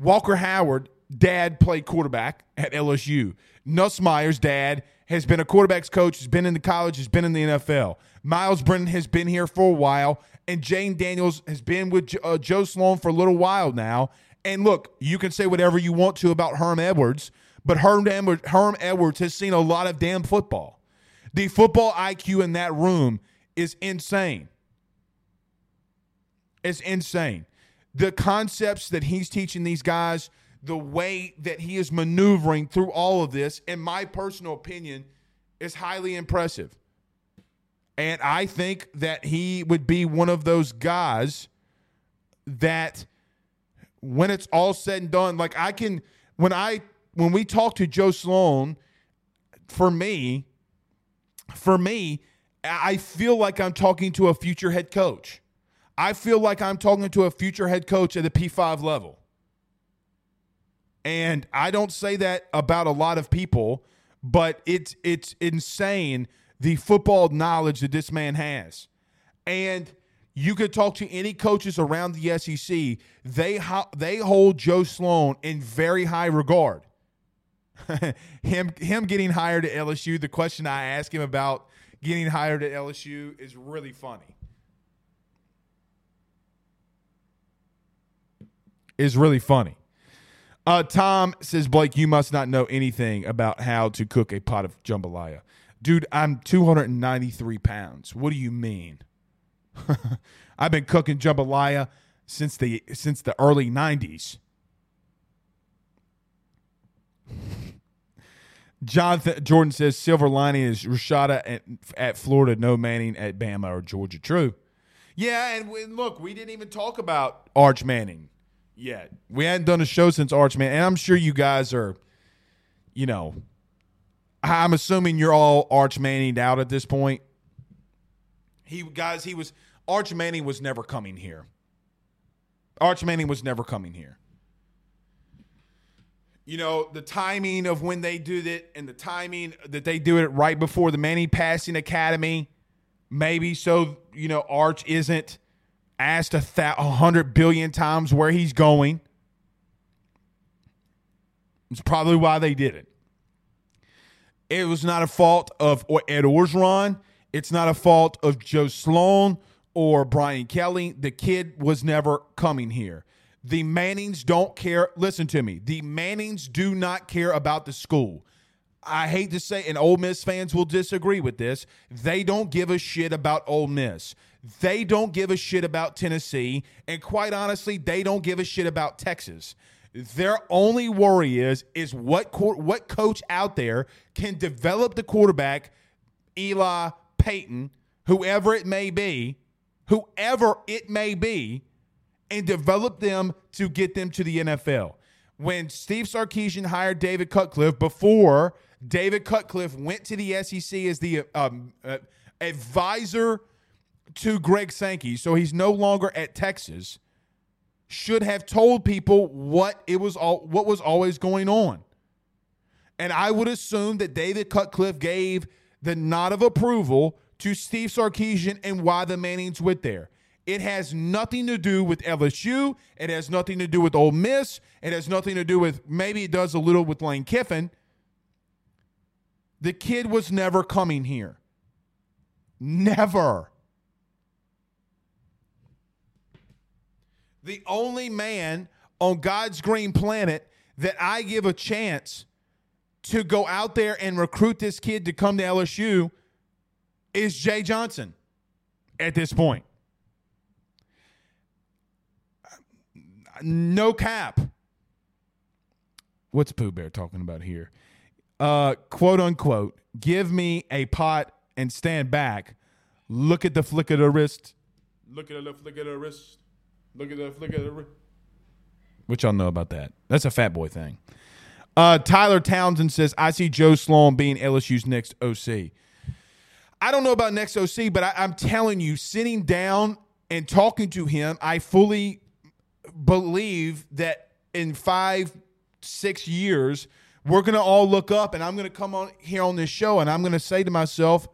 A: Walker Howard, dad played quarterback at LSU. Nussmeier's dad has been a quarterback's coach, has been in the college, has been in the NFL. Myles Brennan has been here for a while, and Jayden Daniels has been with uh, Joe Sloan for a little while now. And look, you can say whatever you want to about Herm Edwards, but Herm, Herm Edwards has seen a lot of damn football. The football IQ in that room is insane. It's insane. The concepts that he's teaching these guys, the way that he is maneuvering through all of this, in my personal opinion, is highly impressive. And I think that he would be one of those guys that when it's all said and done, like I can when I when we talk to Joe Sloan, for me, for me, I feel like I'm talking to a future head coach. I feel like I'm talking to a future head coach at the P5 level. And I don't say that about a lot of people, but it's it's insane the football knowledge that this man has. And you could talk to any coaches around the SEC, they they hold Joe Sloan in very high regard. (laughs) him him getting hired at LSU, the question I ask him about getting hired at LSU is really funny. Is really funny. Uh, Tom says, Blake, you must not know anything about how to cook a pot of jambalaya. Dude, I'm 293 pounds. What do you mean? (laughs) I've been cooking jambalaya since the since the early 90s. (laughs) Jonathan Jordan says silver lining is Rashada at, at Florida, no Manning at Bama or Georgia. True. Yeah, and we, look, we didn't even talk about Arch Manning yet. We hadn't done a show since Arch Manning, and I'm sure you guys are, you know, I'm assuming you're all Arch Manning out at this point. He guys, he was Arch Manning was never coming here. Arch Manning was never coming here. You know, the timing of when they do it and the timing that they do it right before the Manning Passing Academy, maybe so, you know, Arch isn't asked a, th- hundred billion times where he's going. It's probably why they did it. It was not a fault of Ed Orgeron. It's not a fault of Joe Sloan or Brian Kelly. The kid was never coming here. The Mannings don't care. Listen to me. The Mannings do not care about the school. I hate to say, and Ole Miss fans will disagree with this. They don't give a shit about Ole Miss. They don't give a shit about Tennessee, and quite honestly, they don't give a shit about Texas. Their only worry is is what what coach out there can develop the quarterback, Eli Peyton, whoever it may be, whoever it may be, and develop them to get them to the NFL. When Steve Sarkisian hired David Cutcliffe before David Cutcliffe went to the SEC as the um, uh, advisor to Greg Sankey, so he's no longer at Texas. Should have told people what it was all what was always going on. And I would assume that David Cutcliffe gave the nod of approval to Steve Sarkisian and why the Mannings went there. It has nothing to do with LSU. It has nothing to do with Ole Miss. It has nothing to do with maybe it does a little with Lane Kiffin. The kid was never coming here. Never. The only man on God's green planet that I give a chance to go out there and recruit this kid to come to LSU is Jay Johnson at this point. No cap. What's Pooh Bear talking about here? uh, quote unquote, give me a pot and stand back. Look at the flick of the wrist. Look at the flick of the wrist. Look at the look at the. What y'all know about that? That's a fat boy thing. Uh, Tyler Townsend says, I see Joe Sloan being LSU's next OC. I don't know about next OC, but I, I'm telling you, sitting down and talking to him, I fully believe that in five, six years – we're going to all look up and I'm going to come on here on this show and I'm going to say to myself,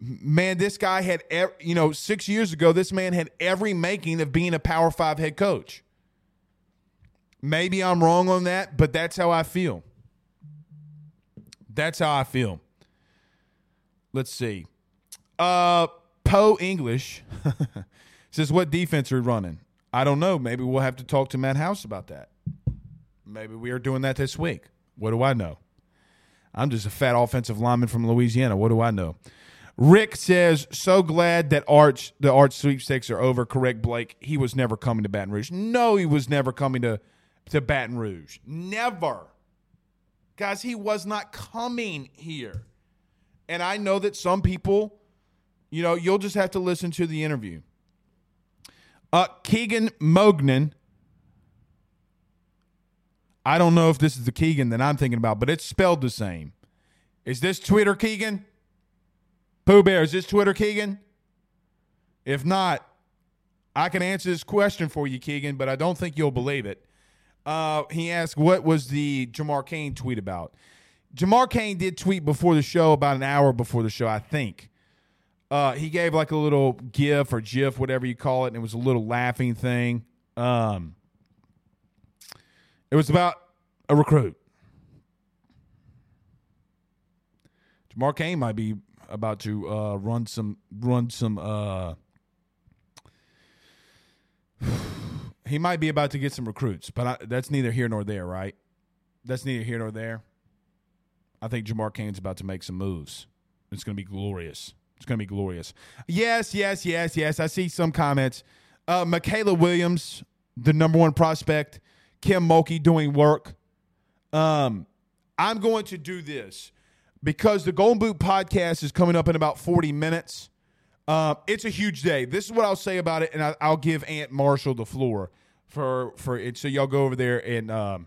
A: man, this guy had, you know, six years ago, this man had every making of being a Power Five head coach. Maybe I'm wrong on that, but that's how I feel. That's how I feel. Let's see. Uh, Poe English (laughs) says, What defense are we running? I don't know. Maybe we'll have to talk to Matt House about that. Maybe we are doing that this week. What do I know? I'm just a fat offensive lineman from Louisiana. What do I know? Rick says, so glad that Arch the Arch sweepstakes are over. Correct, Blake. He was never coming to Baton Rouge. No, he was never coming to, to Baton Rouge. Never. Guys, he was not coming here. And I know that some people, you know, you'll just have to listen to the interview. Uh, Keegan Mognan I don't know if this is the Keegan that I'm thinking about, but it's spelled the same. Is this Twitter Keegan? Pooh Bear, is this Twitter Keegan? If not, I can answer this question for you, Keegan, but I don't think you'll believe it. Uh, he asked, What was the Jamar Cain tweet about? Jamar Cain did tweet before the show, about an hour before the show, I think. Uh, he gave like a little GIF or GIF, whatever you call it, and it was a little laughing thing. Um, it was about a recruit. Jamar Cain might be about to uh, run some run some. Uh, (sighs) he might be about to get some recruits, but I, that's neither here nor there, right? That's neither here nor there. I think Jamar Cain's about to make some moves. It's going to be glorious. It's going to be glorious. Yes, yes, yes, yes. I see some comments. Uh, Mikaylah Williams, the number one prospect Kim Mulkey doing work. Um, I'm going to do this because the Golden Boot podcast is coming up in about 40 minutes. Uh, it's a huge day. This is what I'll say about it, and I, will give Aunt Marshall the floor for for it. So y'all go over there and um,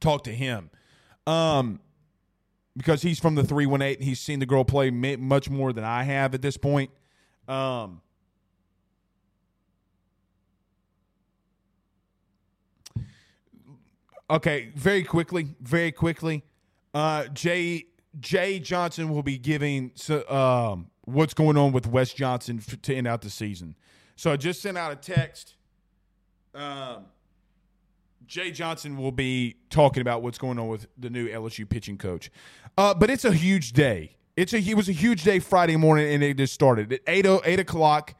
A: talk to him, um, because he's from the three one eight and he's seen the girl play much more than I have at this point. Um, Okay, very quickly, very quickly. Uh, Jay Jay Johnson will be giving um, what's going on with Wes Johnson to end out the season. So I just sent out a text. Um, Jay Johnson will be talking about what's going on with the new LSU pitching coach. Uh, but it's a huge day. It's a it was a huge day Friday morning, and it just started at 8, 8 o'clock.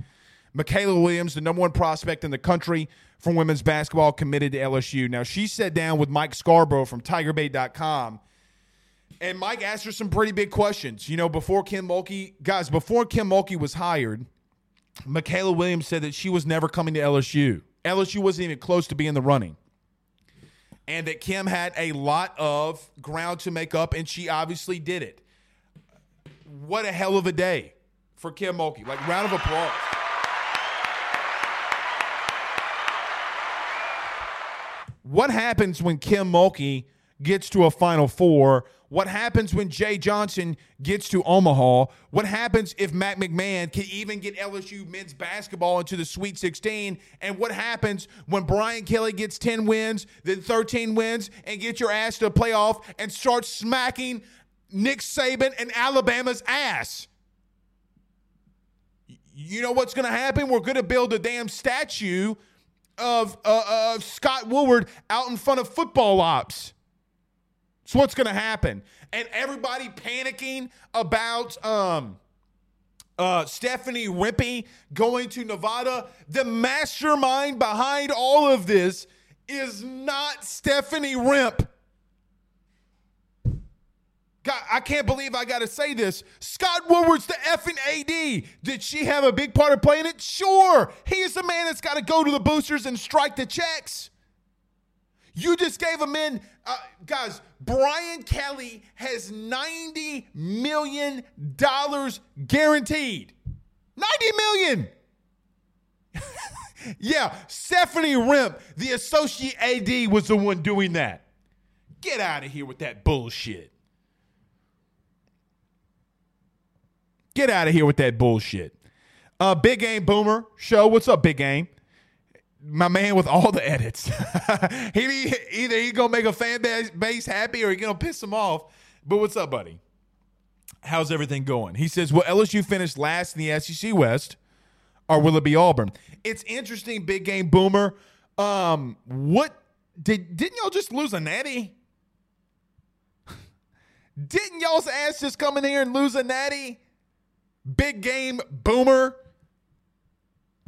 A: Mikaylah Williams, the number one prospect in the country for women's basketball, committed to LSU. Now, she sat down with Mike Scarborough from TigerBait.com, And Mike asked her some pretty big questions. You know, before Kim Mulkey, guys, before Kim Mulkey was hired, Mikaylah Williams said that she was never coming to LSU. LSU wasn't even close to being the running. And that Kim had a lot of ground to make up, and she obviously did it. What a hell of a day for Kim Mulkey. Like, round of applause. What happens when Kim Mulkey gets to a Final Four? What happens when Jay Johnson gets to Omaha? What happens if Matt McMahon can even get LSU men's basketball into the Sweet 16? And what happens when Brian Kelly gets 10 wins, then 13 wins, and get your ass to a playoff and start smacking Nick Saban and Alabama's ass? You know what's going to happen? We're going to build a damn statue of, uh, of Scott Woodward out in front of football ops. That's what's going to happen. And everybody panicking about um, uh, Stephanie Rempe going to Nevada. The mastermind behind all of this is not Stephanie Rimp. God, I can't believe I got to say this. Scott Woodward's the effing AD. Did she have a big part of playing it? Sure. He's the man that's got to go to the boosters and strike the checks. You just gave him in. Uh, guys, Brian Kelly has $90 million guaranteed. 90 million. (laughs) yeah, Stephanie Rimp, the associate AD, was the one doing that. Get out of here with that bullshit. Get out of here with that bullshit. Uh, Big Game Boomer Show. What's up, Big Game? My man with all the edits. (laughs) he either he gonna make a fan base happy or he gonna piss them off. But what's up, buddy? How's everything going? He says, "Will LSU finish last in the SEC West, or will it be Auburn?" It's interesting, Big Game Boomer. Um, what did didn't y'all just lose a natty? (laughs) didn't y'all's ass just come in here and lose a natty? big game boomer.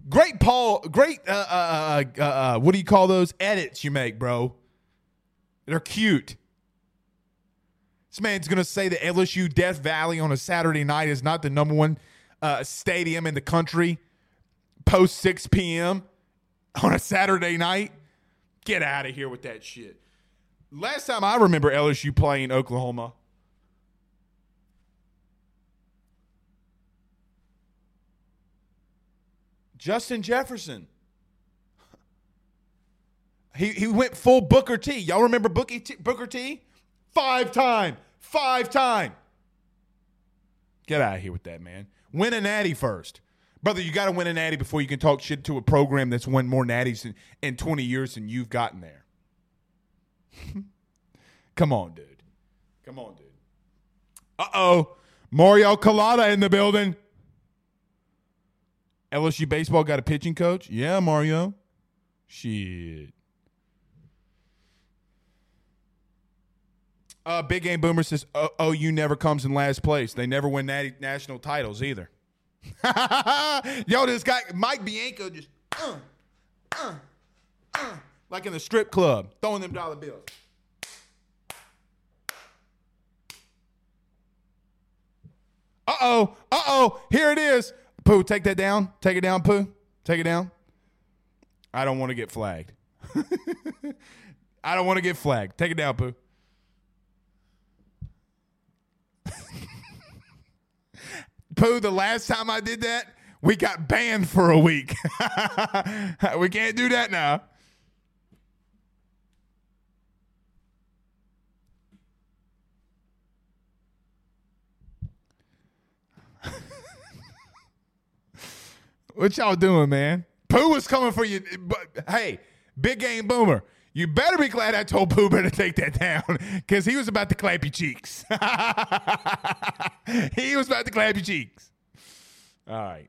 A: Great Paul, great uh, uh, uh, uh, what do you call those edits you make, bro? They're cute. This man's gonna say that LSU Death Valley on a Saturday night is not the number one uh, stadium in the country post 6 p.m. on a Saturday night. Get out of here with that shit. Last time I remember LSU playing Oklahoma, Justin Jefferson. He, he went full Booker T. Y'all remember Booker T? Booker T? Five time. Five time. Get out of here with that, man. Win a natty first. Brother, you got to win a natty before you can talk shit to a program that's won more natties in, in 20 years than you've gotten there. (laughs) Come on, dude. Come on, dude. Uh oh. Mario Colada in the building. LSU baseball got a pitching coach? Yeah, Mario. Shit. Uh, Big Game Boomer says oh, OU never comes in last place. They never win nat- national titles either. Yo, this guy Mike Bianco just uh, uh, uh, like in the strip club, throwing them dollar bills. Uh oh, uh oh, here it is. Pooh, take that down. Take it down, Pooh. Take it down. I don't want to get flagged. (laughs) I don't want to get flagged. Take it down, Pooh. (laughs) Pooh, the last time I did that, we got banned for a week. (laughs) we can't do that now. What y'all doing, man? Pooh was coming for you. But hey, big game boomer. You better be glad I told Pooh to take that down because he was about to clap your cheeks. (laughs) he was about to clap your cheeks. All right.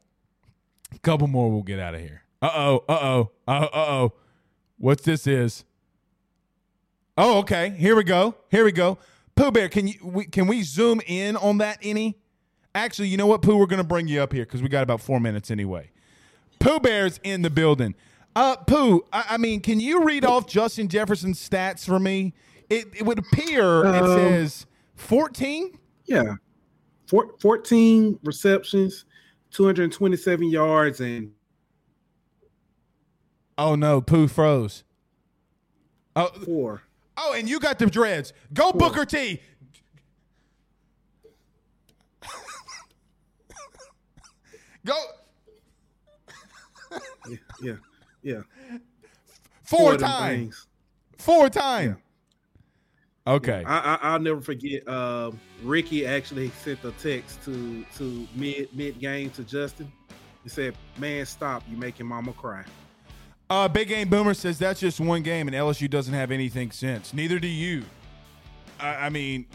A: A couple more, we'll get out of here. Uh oh. Uh oh. Uh oh. What's this is? Oh, okay. Here we go. Here we go. Pooh Bear, can you we, can we zoom in on that any? Actually, you know what, Pooh? We're gonna bring you up here because we got about four minutes anyway. Pooh Bear's in the building. Uh, Pooh, I, I, mean, can you read off Justin Jefferson's stats for me? It, it would appear um, it says 14?
B: Yeah. Four, 14 receptions, 227 yards, and
A: Oh no, Pooh froze. Oh,
B: four.
A: oh, and you got the dreads. Go Booker T. (laughs) Go
B: Yeah, yeah, yeah.
A: four times. Four times. Okay.
B: I, I, I'll never forget. Uh, Ricky actually (laughs) sent a text to to mid mid game to Justin. He said, "Man, stop! You making Mama cry."
A: Uh, Big Game Boomer says that's just one game, and LSU doesn't have anything since. Neither do you. I, I mean,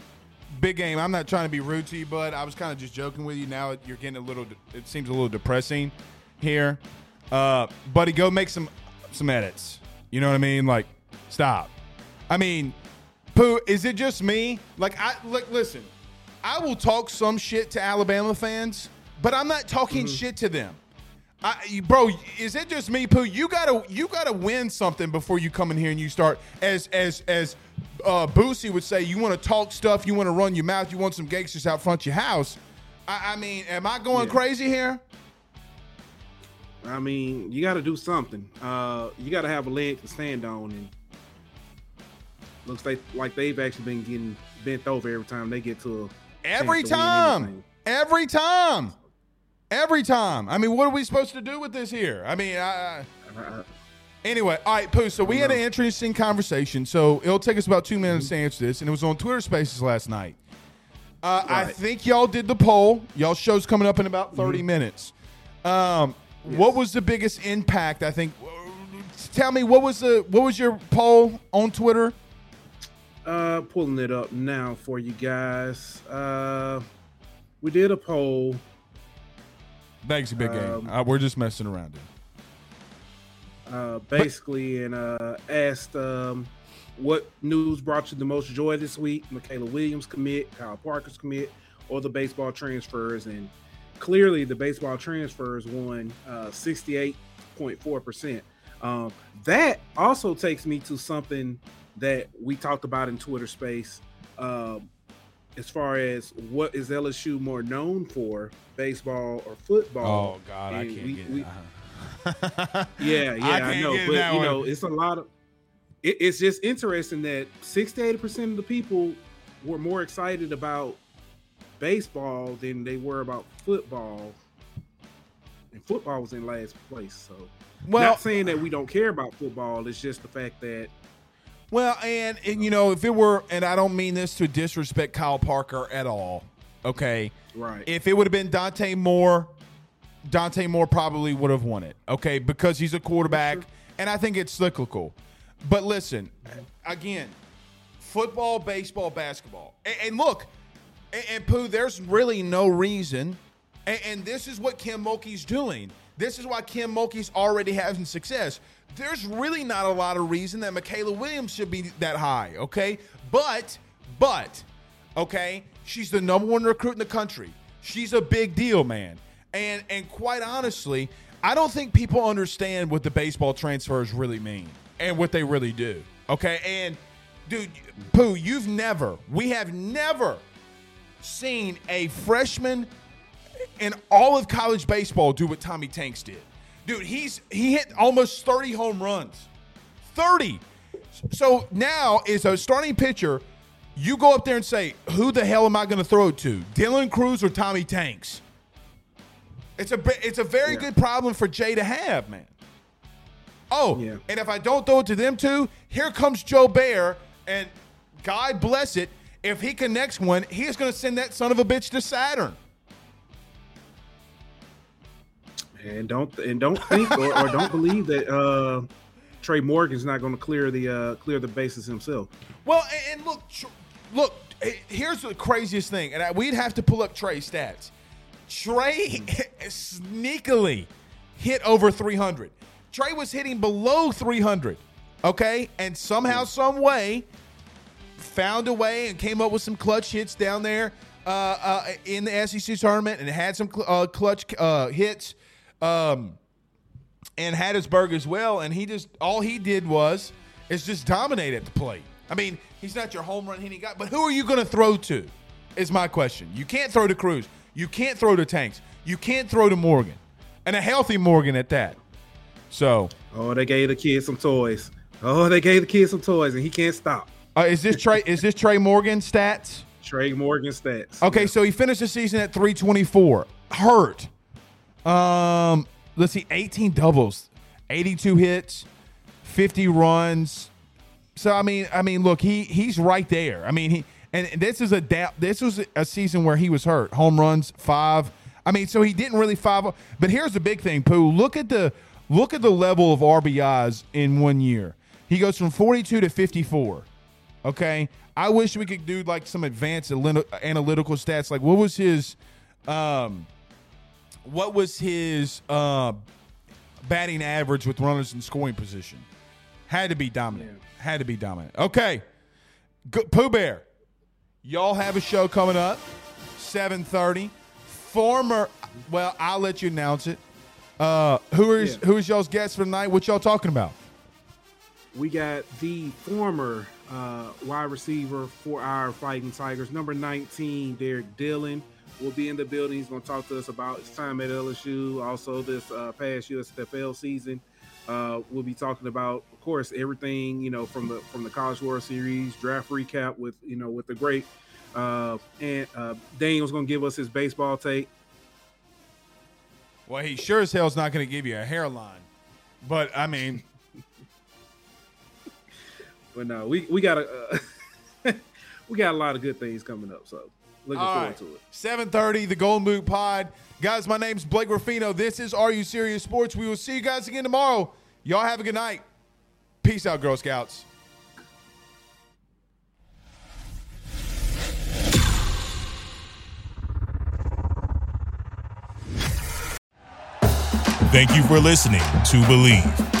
A: Big Game. I'm not trying to be rude to you, but I was kind of just joking with you. Now you're getting a little. It seems a little depressing here. Uh, buddy, go make some some edits. You know what I mean? Like, stop. I mean, Pooh, is it just me? Like, I like. Listen, I will talk some shit to Alabama fans, but I'm not talking shit to them. I, bro, is it just me, Pooh? You gotta you gotta win something before you come in here and you start as as as uh, Boosie would say. You want to talk stuff. You want to run your mouth. You want some gangsters out front your house. I, I mean, am I going
B: Yeah.
A: crazy here?
B: I mean, you got to do something. Uh, you got to have a leg to stand on, and looks like like they've actually been getting bent over every time they get to a
A: Every time, every time, every time. I mean, what are we supposed to do with this here? I mean, I. I Anyway, all right, Pooh. So we had an interesting conversation. So it'll take us about two minutes to answer this, and it was on Twitter Spaces last night. Uh, I think y'all did the poll. Y'all show's coming up in about 30 minutes. Um, What was the biggest impact? I think. Tell me what was the what was your poll on Twitter?
B: Uh, pulling it up now for you guys. Uh, we did a poll.
A: Thanks, big
B: Um,
A: game. Uh, we're just messing around. Here.
B: uh, basically, and uh, asked um, what news brought you the most joy this week. Mikaylah Williams commit, Kyle Parker's commit, or the baseball transfers. And clearly, the baseball transfers won uh, 68.4%. Um, that also takes me to something that we talked about in Twitter space. Um, as far as what is LSU more known for, baseball or football?
A: Oh God, I can't
B: we-
A: get
B: we-
A: it. (laughs)
B: Yeah, yeah, I,
A: can't
B: know, but you
A: one.
B: know, it's a lot of. It, it's just interesting that sixty eight percent of the people were more excited about baseball than they were about football, and football was in last place. So,
A: well,
B: not saying that we don't care about football. It's just the fact that
A: Well, and, and you know, if it were, and I don't mean this to disrespect Kyle Parker at all. Okay,
B: right,
A: if it would have been Dante Moore, Dante Moore probably would have won it. Okay, because he's a quarterback, and I think it's cyclical. But listen, again, football, baseball, basketball, and, and look, and, and Pooh, there's really no reason, and, and this is what Kim Mulkey's doing. This is why Kim Mulkey's already having success. There's really not a lot of reason that Mikaylah Williams should be that high, okay? But, but, okay, she's the number one recruit in the country. She's a big deal, man. And and quite honestly, I don't think people understand what the baseball transfers really mean and what they really do. Okay, and dude, Pooh, you've never, we have never seen a freshman in all of college baseball do what Tommy Tanks did. Dude, he's he hit almost 30 home runs. 30. So now is a starting pitcher, you go up there and say, "Who the hell am I going to throw it to? Dylan Crews or Tommy Tanks?" It's a it's a very
B: Yeah.
A: good problem for Jay to have, man. Oh,
B: Yeah.
A: and if I don't throw it to them two, here comes Joe Bear, and God bless it. If he connects one, he is going to send that son of a bitch to Saturn.
B: and don't and don't think or, or don't believe that uh, Trey Morgan's not going to clear the uh, clear the bases himself.
A: Well, and, look, look. Here's the craziest thing, and I, we'd have to pull up Trey's stats. Trey (laughs) sneakily hit over 300. Trey was hitting below 300, okay, and somehow, some way, found a way and came up with some clutch hits down there uh, uh, in the SEC tournament, and had some cl- uh, clutch uh, hits. Um, and Hattiesburg as well. And he just all he did was is just dominate at the plate. I mean, he's not your home run hitting guy, but who are you going to throw to? Is my question. You can't throw to Crews. You can't throw to Tanks. You can't throw to Morgan, and a healthy Morgan at that. So,
B: oh, they gave the kid some toys. Oh, they gave the kid some toys, and he can't stop.
A: Uh, is this Trey? is this Trey Morgan stats?
B: Trey Morgan stats.
A: Okay, yeah. so he finished the season at 324. Hurt. Um, let's see, 18 doubles, 82 hits, 50 runs. So I mean, I mean, look, he he's right there. I mean, he and this is a da- this was a season where he was hurt. Home runs five. I mean, so he didn't really five. But here's the big thing, Pooh. Look at the look at the level of RBIs in one year. He goes from 42 to 54. Okay, I wish we could do like some advanced analytical stats. Like, what was his, um, what was his uh, batting average with runners in scoring position? Had to be dominant. Yeah. Had to be dominant. Okay, Go, Pooh Bear, y'all have a show coming up, seven thirty. Former, well, I'll let you announce it. Uh, who is yeah. who is y'all's guest for tonight? What y'all talking about?
B: We got the former uh, wide receiver for our Fighting Tigers, number 19, Derrick Dillon will be in the building. He's going to talk to us about his time at LSU, also this uh, past USFL season. Uh, we'll be talking about, of course, everything you know from the from the College World Series draft recap with you know with the great uh, and uh, Daniel's going to give us his baseball take.
A: Well, he sure as hell's not going to give you a hairline, but I mean.
B: But no, we we got a uh, (laughs) we got a lot of good things coming up. So looking All forward right. to it.
A: Seven thirty, the Golden Boot Pod, guys. My name's Blake Ruffino. This is Are You Serious Sports. We will see you guys again tomorrow. Y'all have a good night. Peace out, Girl Scouts.
C: Thank you for listening to Bleav.